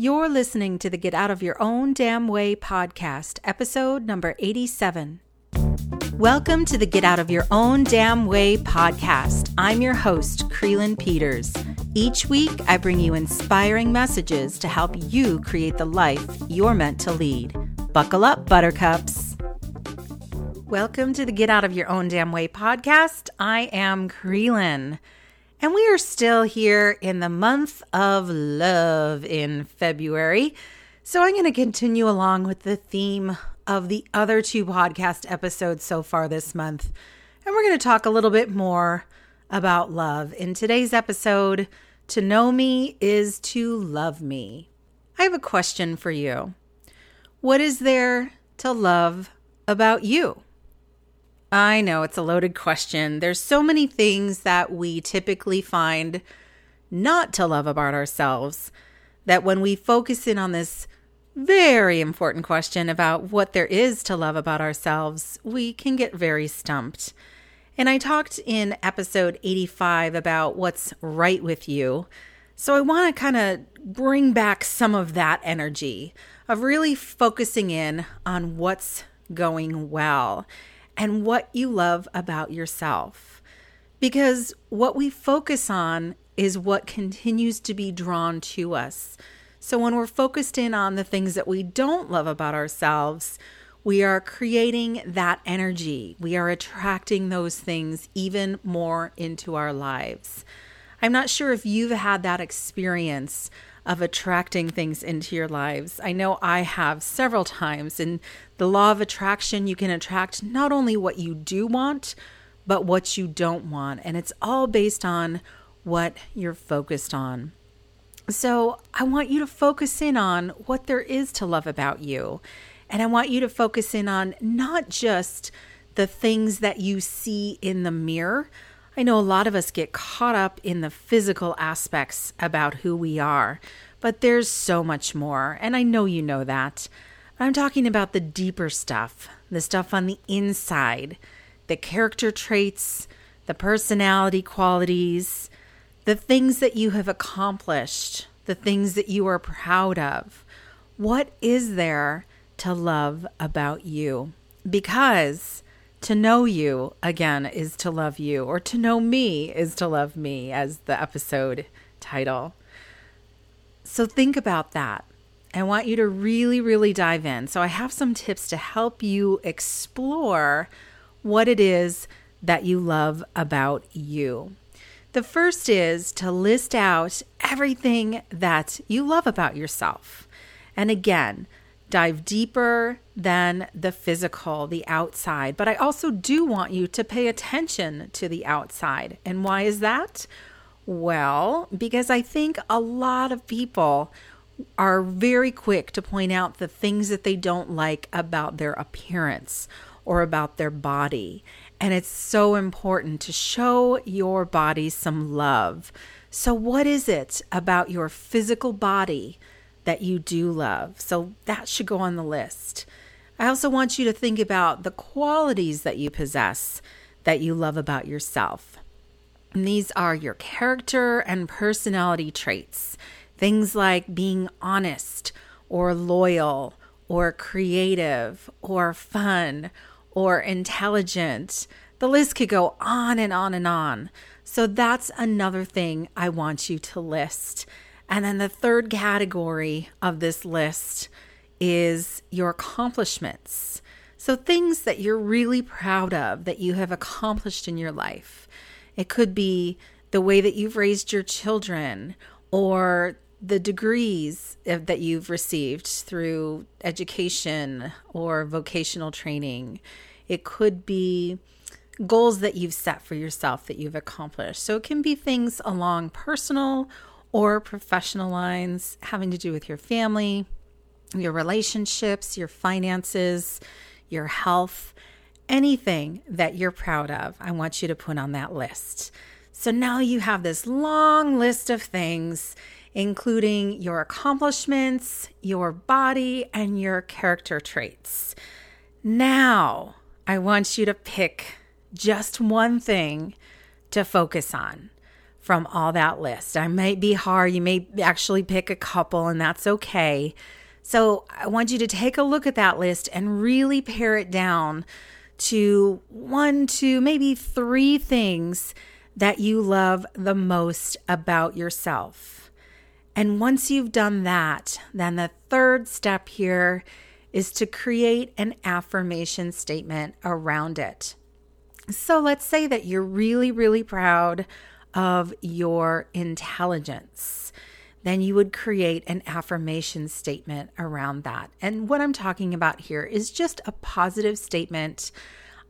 You're listening to the Get Out of Your Own Damn Way podcast, episode number 87. Welcome to the Get Out of Your Own Damn Way podcast. I'm your host, Krylyn Peters. Each week, I bring you inspiring messages to help you create the life you're meant to lead. Buckle up, buttercups. Welcome to the Get Out of Your Own Damn Way podcast. I am Krylyn. And we are still here in the month of love in February. So I'm going to continue along with the theme of the other two podcast episodes so far this month. And we're going to talk a little bit more about love. In today's episode, to know me is to love me. I have a question for you. What is there to love about you? I know it's a loaded question. There's so many things that we typically find not to love about ourselves that when we focus in on this very important question about what there is to love about ourselves, we can get very stumped. And I talked in episode 85 about what's right with you. So I want to kind of bring back some of that energy of really focusing in on what's going well and what you love about yourself. Because what we focus on is what continues to be drawn to us. So when we're focused in on the things that we don't love about ourselves, we are creating that energy. We are attracting those things even more into our lives. I'm not sure if you've had that experience of attracting things into your lives. I know I have several times. In the law of attraction, you can attract not only what you do want, but what you don't want. And it's all based on what you're focused on. So I want you to focus in on what there is to love about you. And I want you to focus in on not just the things that you see in the mirror. I know a lot of us get caught up in the physical aspects about who we are, but there's so much more. And I know you know that. I'm talking about the deeper stuff, the stuff on the inside, the character traits, the personality qualities, the things that you have accomplished, the things that you are proud of. What is there to love about you? Because to know you, again, is to love you, or to know me is to love me, as the episode title. So think about that. I want you to really, really dive in. So, I have some tips to help you explore what it is that you love about you. The first is to list out everything that you love about yourself. And again, dive deeper than the physical, the outside. But I also do want you to pay attention to the outside. And why is that? Well, because I think a lot of people are very quick to point out the things that they don't like about their appearance or about their body. And it's so important to show your body some love. So, what is it about your physical body that you do love. So that should go on the list. I also want you to think about the qualities that you possess that you love about yourself. And these are your character and personality traits. Things like being honest or loyal or creative or fun or intelligent. The list could go on and on and on. So that's another thing I want you to list. And then the third category of this list is your accomplishments. So, things that you're really proud of that you have accomplished in your life. It could be the way that you've raised your children or the degrees that you've received through education or vocational training. It could be goals that you've set for yourself that you've accomplished. So, it can be things along personal or professional lines having to do with your family, your relationships, your finances, your health, anything that you're proud of. I want you to put on that list. So now you have this long list of things, including your accomplishments, your body, and your character traits. Now I want you to pick just one thing to focus on. From all that list. I might be hard. You may actually pick a couple, and that's okay. So I want you to take a look at that list and really pare it down to one, two, maybe three things that you love the most about yourself. And once you've done that, then the third step here is to create an affirmation statement around it. So let's say that you're really, really proud of your intelligence. Then you would create an affirmation statement around that. And what I'm talking about here is just a positive statement.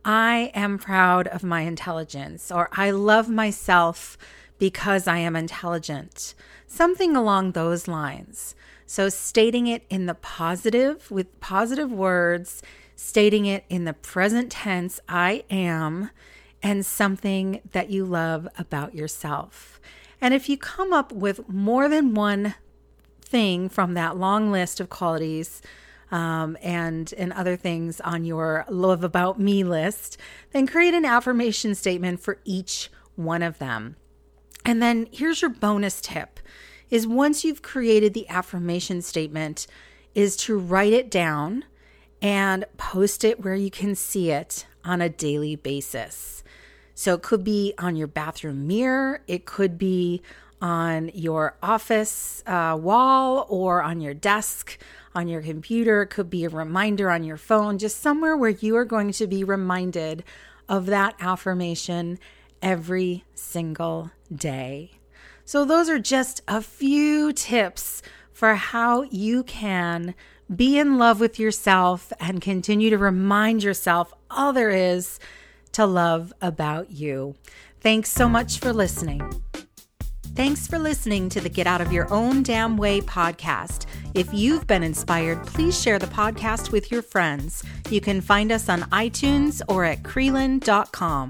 I am proud of my intelligence, or I love myself because I am intelligent. Something along those lines. So, stating it in the positive with positive words, stating it in the present tense, I am, and something that you love about yourself. And if you come up with more than one thing from that long list of qualities, um, and and other things on your love about me list, then create an affirmation statement for each one of them. And then here's your bonus tip is once you've created the affirmation statement is to write it down and post it where you can see it on a daily basis. So it could be on your bathroom mirror, it could be on your office uh, wall or on your desk, on your computer. It could be a reminder on your phone, just somewhere where you are going to be reminded of that affirmation every single day. So, those are just a few tips for how you can be in love with yourself and continue to remind yourself all there is to love about you. Thanks so much for listening. Thanks for listening to the Get Out of Your Own Damn Way podcast. If you've been inspired, please share the podcast with your friends. You can find us on iTunes or at Krylyn.com.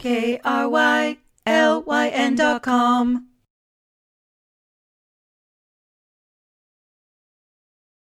K R Y L Y N.com.